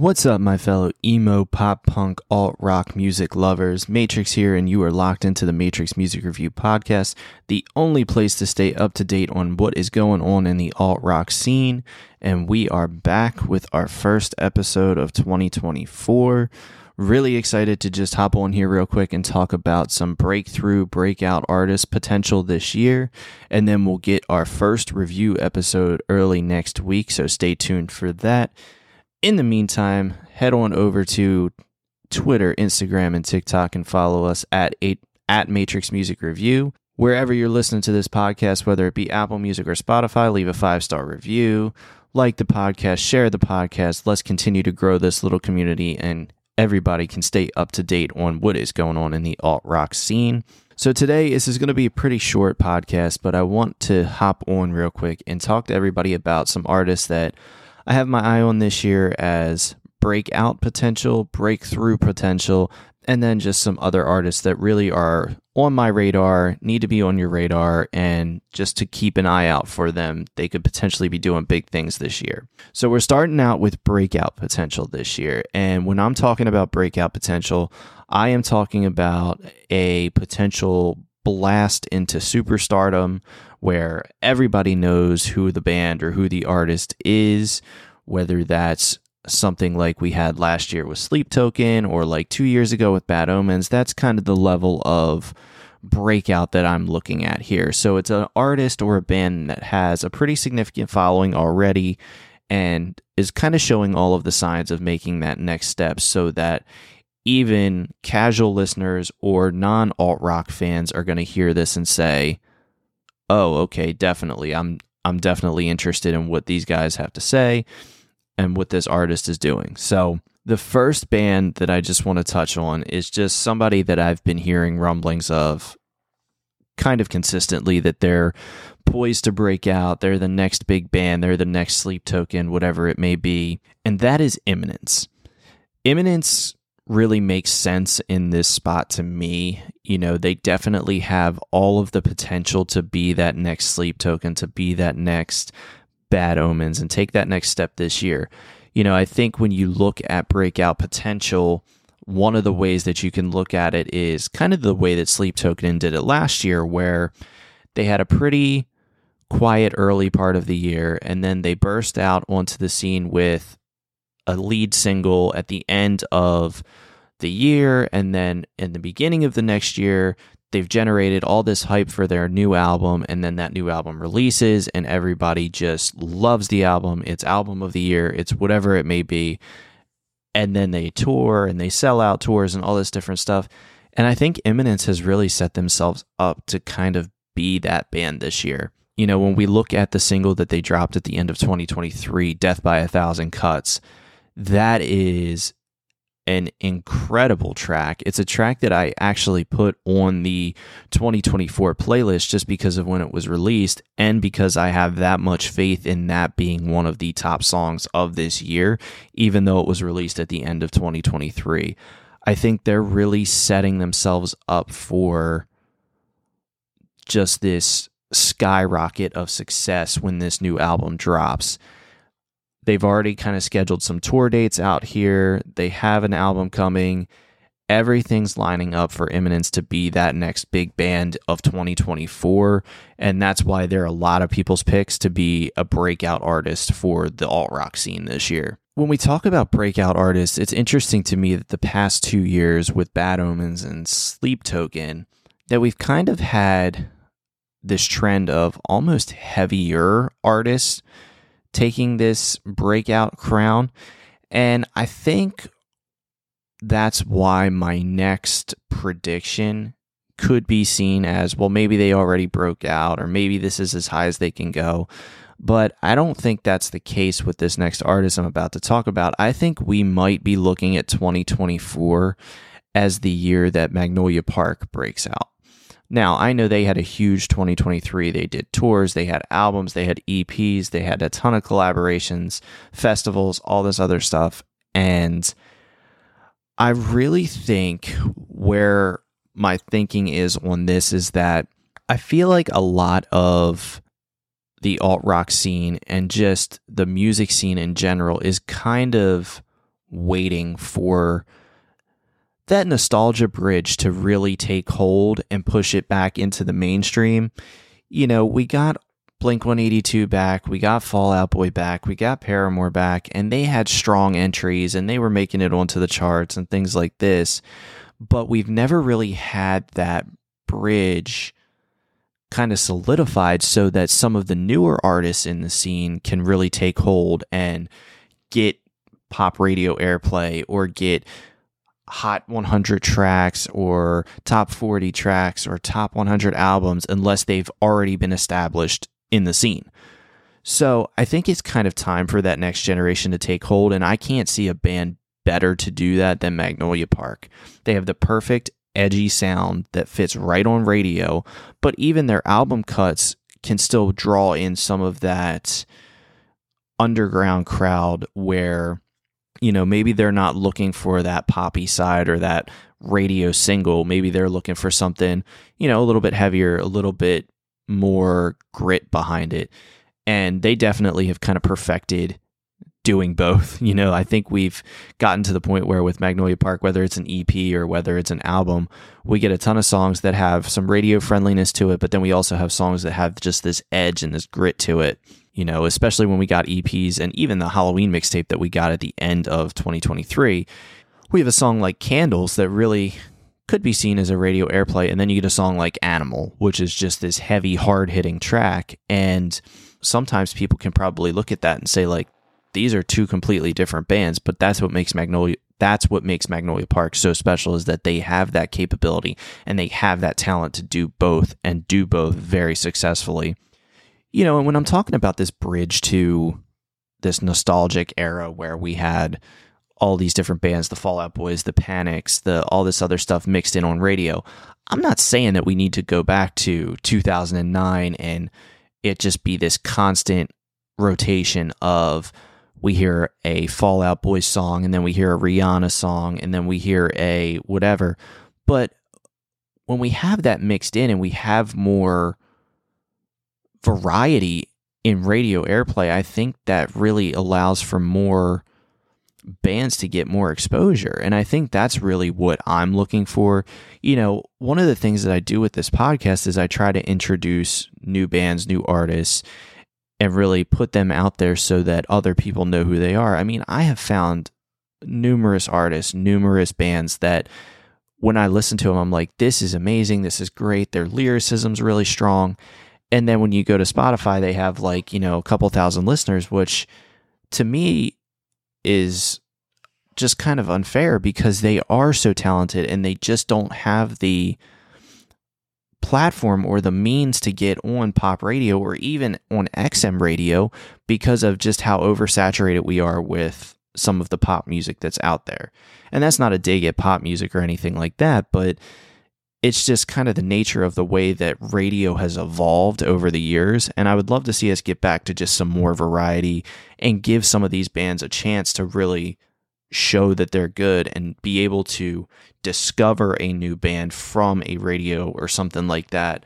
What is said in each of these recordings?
What's up, my fellow emo, pop punk, alt rock music lovers? Matrix here, and you are locked into the Matrix Music Review Podcast, the only place to stay up to date on what is going on in the alt rock scene. And we are back with our first episode of 2024. Really excited to just hop on here real quick and talk about some breakthrough, breakout artist potential this year. And then we'll get our first review episode early next week, so stay tuned for that. In the meantime, head on over to Twitter, Instagram, and TikTok and follow us at eight, at Matrix Music Review. Wherever you're listening to this podcast, whether it be Apple Music or Spotify, leave a five star review, like the podcast, share the podcast. Let's continue to grow this little community and everybody can stay up to date on what is going on in the alt rock scene. So today this is going to be a pretty short podcast, but I want to hop on real quick and talk to everybody about some artists that I have my eye on this year as breakout potential, breakthrough potential, and then just some other artists that really are on my radar, need to be on your radar, and just to keep an eye out for them. They could potentially be doing big things this year. So we're starting out with breakout potential this year. And when I'm talking about breakout potential, I am talking about a potential blast into superstardom where everybody knows who the band or who the artist is, whether that's something like we had last year with Sleep Token or like two years ago with Bad Omens. That's kind of the level of breakout that I'm looking at here. So it's an artist or a band that has a pretty significant following already and is kind of showing all of the signs of making that next step so that even casual listeners or non alt rock fans are going to hear this and say, "Oh, okay, definitely. I'm I'm definitely interested in what these guys have to say and what this artist is doing." So, the first band that I just want to touch on is just somebody that I've been hearing rumblings of kind of consistently that they're poised to break out. They're the next big band, they're the next sleep token, whatever it may be. And that is Imminence. Imminence really makes sense in this spot to me. You know, they definitely have all of the potential to be that next sleep token, to be that next bad omens, and take that next step this year. You know, I think when you look at breakout potential, one of the ways that you can look at it is kind of the way that Sleep Token did it last year, where they had a pretty quiet early part of the year and then they burst out onto the scene with a lead single at the end of the year and then in the beginning of the next year they've generated all this hype for their new album and then that new album releases and everybody just loves the album. It's album of the year. It's whatever it may be. And then they tour and they sell out tours and all this different stuff. And i think Imminence has really set themselves up to kind of be that band this year. You know when we look at the single that they dropped at the end of 2023 death by a thousand cuts that is an incredible track. It's a track that I actually put on the 2024 playlist just because of when it was released and because I have that much faith in that being one of the top songs of this year, even though it was released at the end of 2023. I think they're really setting themselves up for just this skyrocket of success when this new album drops They've already kind of scheduled some tour dates out here. They have an album coming. Everything's lining up for Imminence to be that next big band of 2024. And that's why they're a lot of people's picks to be a breakout artist for the alt rock scene this year. When we talk about breakout artists, it's interesting to me that the past two years with Bad Omens and Sleep Token, that we've kind of had this trend of almost heavier artists taking this breakout crown. And I think that's why my next prediction could be seen as well, maybe they already broke out, or maybe this is as high as they can go. But I don't think that's the case with this next artist I'm about to talk about. I think we might be looking at 2024 as the year that Magnolia Park breaks out. Now, I know they had a huge 2023. They did tours, they had albums, they had EPs, they had a ton of collaborations, festivals, all this other stuff. And I really think where my thinking is on this is that I feel like a lot of the alt rock scene and just the music scene in general is kind of waiting for that nostalgia bridge to really take hold and push it back into the mainstream. You know, we got Blink 182 back, we got Fall Out Boy back, we got Paramore back, and they had strong entries and they were making it onto the charts and things like this. But we've never really had that bridge kind of solidified so that some of the newer artists in the scene can really take hold and get pop radio airplay or get hot 100 tracks or top 40 tracks or top 100 albums unless they've already been established in the scene. So I think it's kind of time for that next generation to take hold, and I can't see a band better to do that than Magnolia Park. They have the perfect edgy sound that fits right on radio, but even their album cuts can still draw in some of that underground crowd where you know, maybe they're not looking for that poppy side or that radio single. Maybe they're looking for something, you know, a little bit heavier, a little bit more grit behind it. And they definitely have kind of perfected doing both. You know, I think we've gotten to the point where with Magnolia Park, whether it's an EP or whether it's an album, we get a ton of songs that have some radio friendliness to it, but then we also have songs that have just this edge and this grit to it you know, especially when we got EPs and even the Halloween mixtape that we got at the end of 2023. We have a song like Candles that really could be seen as a radio airplay. And then you get a song like Animal, which is just this heavy, hard hitting track. And sometimes people can probably look at that and say, like, these are two completely different bands, but that's what makes Magnolia that's what makes Magnolia Park so special is that they have that capability and they have that talent to do both and do both very successfully you know, and when I'm talking about this bridge to this nostalgic era where we had all these different bands, the Fall Out Boys, the Panics, the all this other stuff mixed in on radio. I'm not saying that we need to go back to 2009 and it just be this constant rotation of we hear a Fall Out Boys song and then we hear a Rihanna song and then we hear a whatever. But when we have that mixed in and we have more variety in radio airplay, I think that really allows for more bands to get more exposure. And I think that's really what I'm looking for. You know, one of the things that I do with this podcast is I try to introduce new bands, new artists, and really put them out there so that other people know who they are. I mean, I have found numerous artists, numerous bands that when I listen to them, I'm like, this is amazing. This is great. Their lyricism's really strong. And then when you go to Spotify, they have like, you know, a couple thousand listeners, which to me is just kind of unfair because they are so talented and they just don't have the platform or the means to get on pop radio or even on XM radio because of just how oversaturated we are with some of the pop music that's out there. And that's not a dig at pop music or anything like that, but it's just kind of the nature of the way that radio has evolved over the years. And I would love to see us get back to just some more variety and give some of these bands a chance to really show that they're good and be able to discover a new band from a radio or something like that.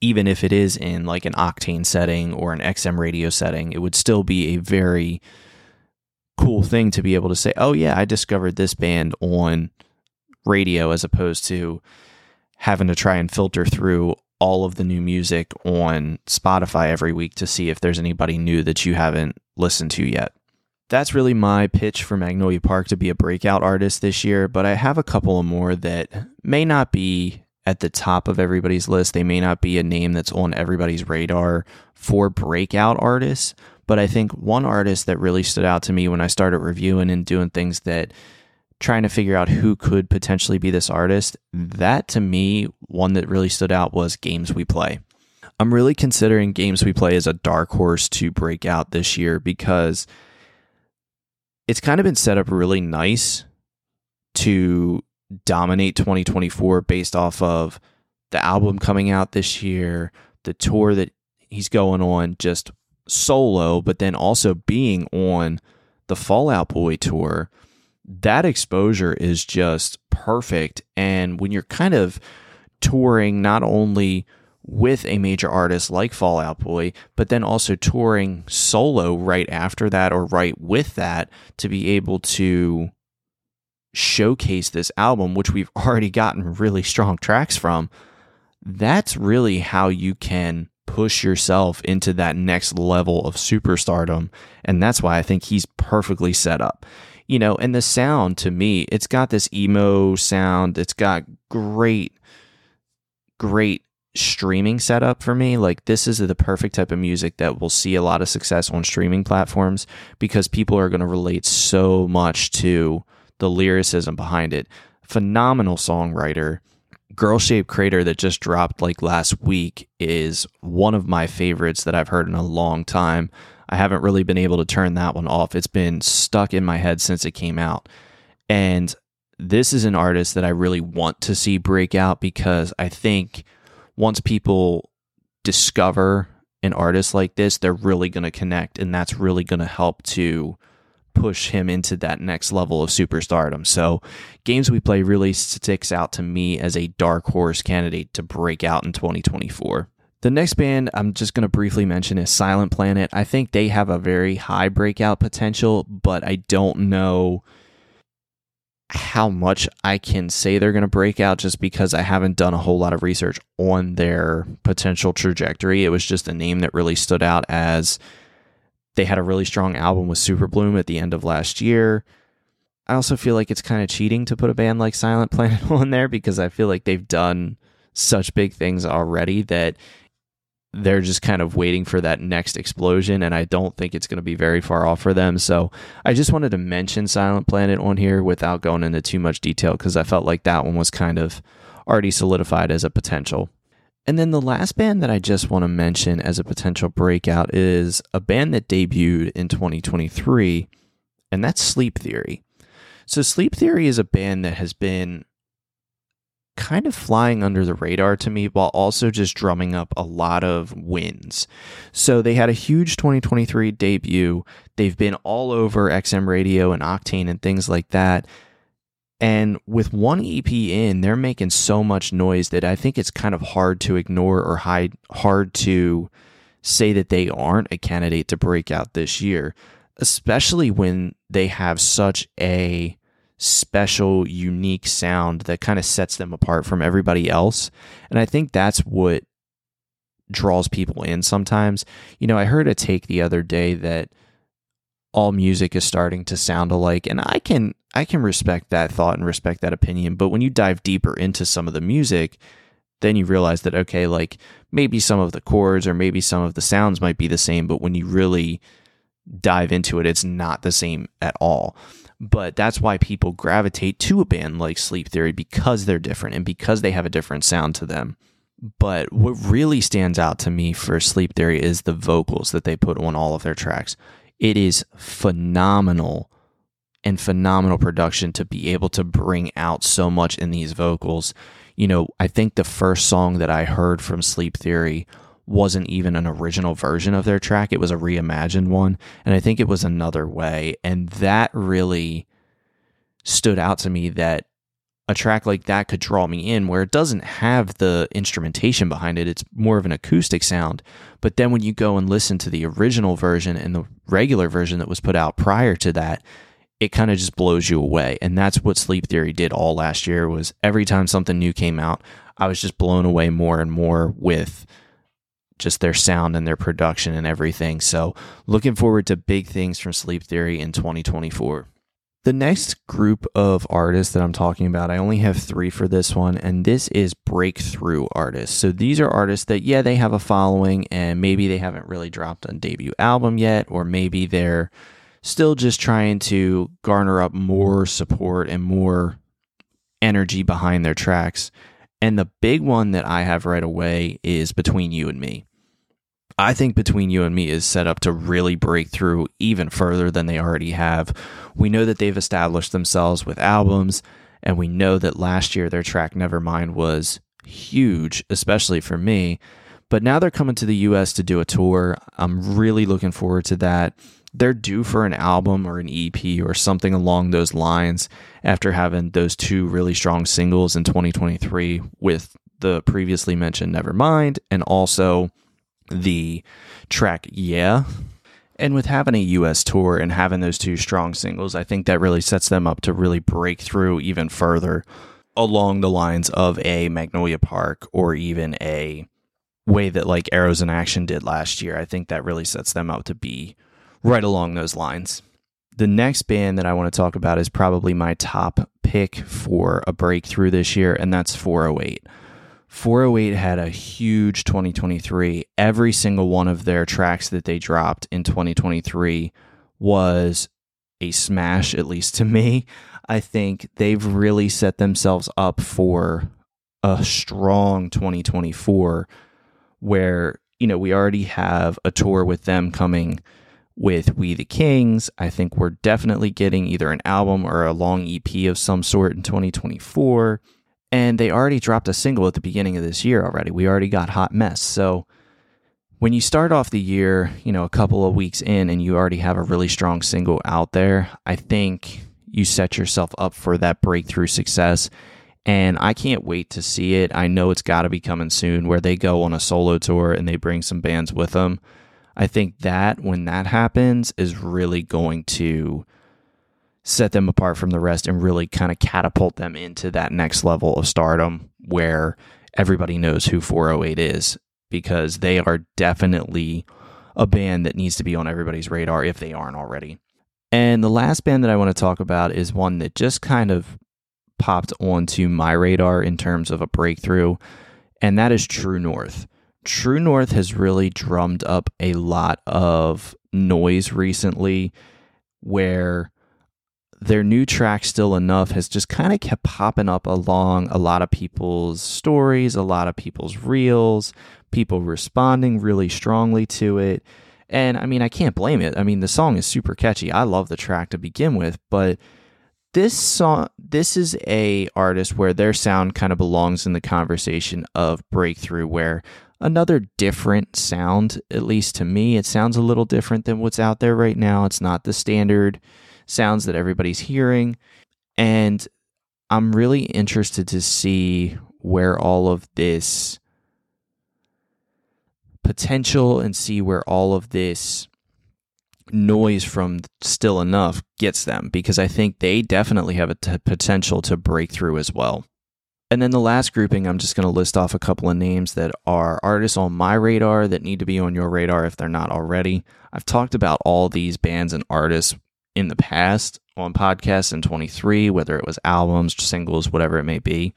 Even if it is in like an octane setting or an XM radio setting, it would still be a very cool thing to be able to say, oh, yeah, I discovered this band on radio as opposed to having to try and filter through all of the new music on Spotify every week to see if there's anybody new that you haven't listened to yet. That's really my pitch for Magnolia Park to be a breakout artist this year, but I have a couple of more that may not be at the top of everybody's list. They may not be a name that's on everybody's radar for breakout artists, but I think one artist that really stood out to me when I started reviewing and doing things that trying to figure out who could potentially be this artist, that to me, one that really stood out was Games We Play. I'm really considering Games We Play as a dark horse to break out this year because it's kind of been set up really nice to dominate 2024 based off of the album coming out this year, the tour that he's going on just solo, but then also being on the Fall Out Boy tour that exposure is just perfect. And when you're kind of touring not only with a major artist like Fallout Boy, but then also touring solo right after that or right with that to be able to showcase this album, which we've already gotten really strong tracks from. That's really how you can push yourself into that next level of superstardom. And that's why I think he's perfectly set up. You know, and the sound to me, it's got this emo sound. It's got great, great streaming setup for me. Like this is the perfect type of music that will see a lot of success on streaming platforms because people are going to relate so much to the lyricism behind it. Phenomenal songwriter. Girl Shaped Crater that just dropped like last week is one of my favorites that I've heard in a long time. I haven't really been able to turn that one off. It's been stuck in my head since it came out. And this is an artist that I really want to see break out because I think once people discover an artist like this, they're really going to connect, and that's really going to help to push him into that next level of superstardom. So, Games We Play really sticks out to me as a dark horse candidate to break out in 2024. The next band I'm just going to briefly mention is Silent Planet. I think they have a very high breakout potential, but I don't know how much I can say they're going to break out just because I haven't done a whole lot of research on their potential trajectory. It was just a name that really stood out as they had a really strong album with Super Bloom at the end of last year. I also feel like it's kind of cheating to put a band like Silent Planet on there because I feel like they've done such big things already that they're just kind of waiting for that next explosion and I don't think it's going to be very far off for them. So I just wanted to mention Silent Planet on here without going into too much detail because I felt like that one was kind of already solidified as a potential. And then the last band that I just want to mention as a potential breakout is a band that debuted in 2023, and that's Sleep Theory. So, Sleep Theory is a band that has been kind of flying under the radar to me while also just drumming up a lot of wins. So, they had a huge 2023 debut. They've been all over XM Radio and Octane and things like that. And with one EP in, they're making so much noise that I think it's kind of hard to ignore or hide, hard to say that they aren't a candidate to break out this year, especially when they have such a special, unique sound that kind of sets them apart from everybody else. And I think that's what draws people in sometimes. You know, I heard a take the other day that all music is starting to sound alike and I can I can respect that thought and respect that opinion, but when you dive deeper into some of the music, then you realize that okay, like maybe some of the chords or maybe some of the sounds might be the same, but when you really dive into it, it's not the same at all. But that's why people gravitate to a band like Sleep Theory because they're different and because they have a different sound to them. But what really stands out to me for Sleep Theory is the vocals that they put on all of their tracks. It is phenomenal and phenomenal production to be able to bring out so much in these vocals. You know, I think the first song that I heard from Sleep Theory wasn't even an original version of their track, it was a reimagined one. And I think it was another way. And that really stood out to me that a track like that could draw me in where it doesn't have the instrumentation behind it. It's more of an acoustic sound. But then when you go and listen to the original version and the regular version that was put out prior to that, it kind of just blows you away. And that's what Sleep Theory did all last year was every time something new came out, I was just blown away more and more with just their sound and their production and everything. So, looking forward to big things from Sleep Theory in 2024. The next group of artists that I'm talking about, I only have three for this one, and this is breakthrough artists. So these are artists that, yeah, they have a following, and maybe they haven't really dropped a debut album yet, or maybe they're still just trying to garner up more support and more energy behind their tracks. And the big one that I have right away is Between You and Me. I think Between You and Me is set up to really break through even further than they already have. We know that they've established themselves with albums, and we know that last year their track Nevermind was huge, especially for me. But now they're coming to the US to do a tour. I'm really looking forward to that they're due for an album or an EP or something along those lines after having those two really strong singles in 2023 with the previously mentioned Nevermind and also the track Yeah. And with having a US tour and having those two strong singles, I think that really sets them up to really break through even further along the lines of a Magnolia Park or even a way that like Arrows in Action did last year. I think that really sets them up to be right along those lines. The next band that I want to talk about is probably my top pick for a breakthrough this year, and that's 408. 408 had a huge 2023. Every single one of their tracks that they dropped in 2023 was a smash, at least to me. I think they've really set themselves up for a strong 2024 where, you know, we already have a tour with them coming with We the Kings. I think we're definitely getting either an album or a long EP of some sort in 2024 and they already dropped a single at the beginning of this year already. We already got Hot Mess. So when you start off the year, you know, a couple of weeks in and you already have a really strong single out there, I think you set yourself up for that breakthrough success. And I can't wait to see it. I know it's got to be coming soon where they go on a solo tour and they bring some bands with them. I think that when that happens is really going to set them apart from the rest and really kind of catapult them into that next level of stardom where everybody knows who 408 is because they are definitely a band that needs to be on everybody's radar if they aren't already. And the last band that I want to talk about is one that just kind of popped onto my radar in terms of a breakthrough, and that is True North. True North has really drummed up a lot of noise recently where their new track still enough has just kind of kept popping up along a lot of people's stories a lot of people's reels people responding really strongly to it. And i mean i can't blame it. I mean the song is super catchy. I love the track to begin with but this song this is a artist where their sound kind of belongs in the conversation of breakthrough where another different sound at least to me it sounds a little different than what's out there right now. It's not the standard sounds that everybody's hearing. And I'm really interested to see where all of this potential and see where all of this noise from still enough gets them because I think they definitely have a t- potential to break through as well. And then the last grouping, I'm just going to list off a couple of names that are artists on my radar that need to be on your radar if they're not already. I've talked about all these bands and artists in the past on podcasts in 23, whether it was albums, singles, whatever it may be.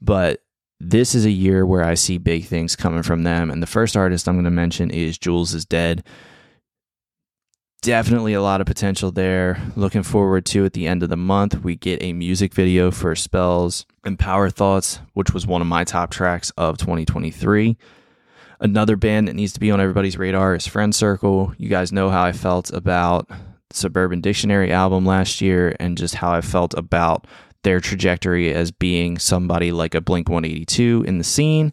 But this is a year where I see big things coming from them. And the first artist I'm going to mention is Jules is Dead. Definitely a lot of potential there. Looking forward to at the end of the month, we get a music video for Spells and Power Thoughts, which was one of my top tracks of 2023. Another band that needs to be on everybody's radar is FRND CRCL. You guys know how I felt about Suburban Dictionary album last year and just how I felt about their trajectory as being somebody like a Blink 182 in the scene.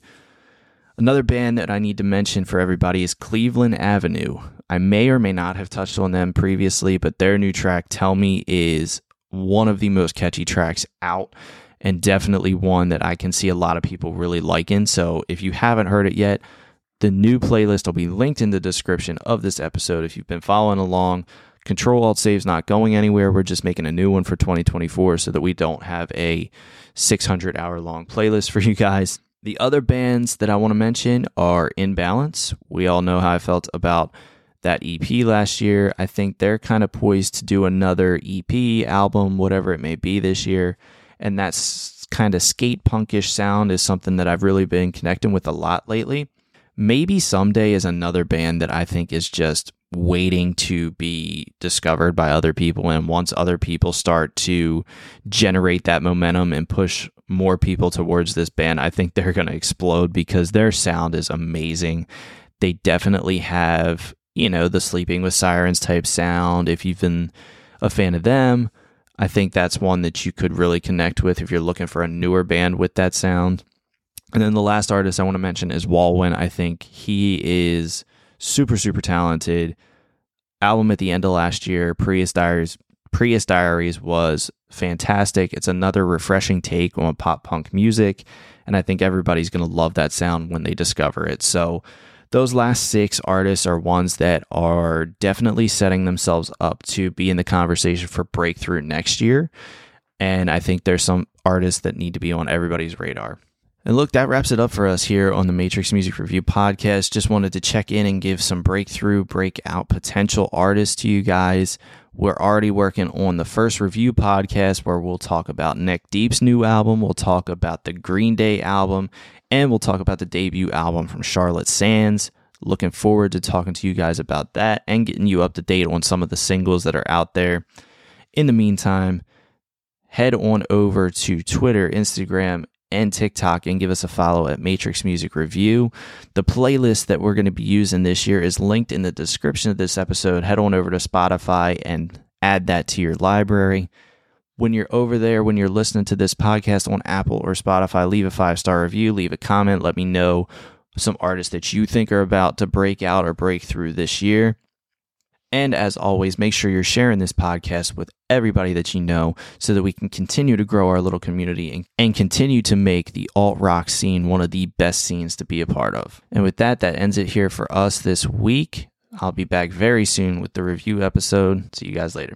Another band that I need to mention for everybody is Cleveland Avenue. I may or may not have touched on them previously, but their new track, Tell Me, is one of the most catchy tracks out and definitely one that I can see a lot of people really liking. So if you haven't heard it yet, the new playlist will be linked in the description of this episode if you've been following along. Control Alt Save's not going anywhere. We're just making a new one for 2024 so that we don't have a 600 hour long playlist for you guys. The other bands that I want to mention are In Balance. We all know how I felt about that EP last year. I think they're kind of poised to do another EP, album, whatever it may be this year. And that's kind of skate punkish sound is something that I've really been connecting with a lot lately. Maybsomeday is another band that I think is just waiting to be discovered by other people. And once other people start to generate that momentum and push more people towards this band, I think they're going to explode because their sound is amazing. They definitely have, you know, the Sleeping with Sirens type sound. If you've been a fan of them, I think that's one that you could really connect with if you're looking for a newer band with that sound. And then the last artist I want to mention is WALWIN. I think he is super super talented. Album at the end of last year, Prius Diaries Prius Diaries was fantastic. It's another refreshing take on pop punk music, and I think everybody's going to love that sound when they discover it. So, those last six artists are ones that are definitely setting themselves up to be in the conversation for breakthrough next year. And I think there's some artists that need to be on everybody's radar. And look, that wraps it up for us here on the Matrix Music Review podcast. Just wanted to check in and give some breakthrough, breakout potential artists to you guys. We're already working on the first review podcast where we'll talk about Neck Deep's new album, we'll talk about the Green Day album, and we'll talk about the debut album from Charlotte Sands. Looking forward to talking to you guys about that and getting you up to date on some of the singles that are out there. In the meantime, head on over to Twitter, Instagram, and TikTok and give us a follow at Matrix Music Review. The playlist that we're going to be using this year is linked in the description of this episode. Head on over to Spotify and add that to your library. When you're over there, when you're listening to this podcast on Apple or Spotify, leave a five star review, leave a comment, let me know some artists that you think are about to break out or break through this year. And as always, make sure you're sharing this podcast with everybody that you know so that we can continue to grow our little community and, and continue to make the alt rock scene one of the best scenes to be a part of. And with that, that ends it here for us this week. I'll be back very soon with the review episode. See you guys later.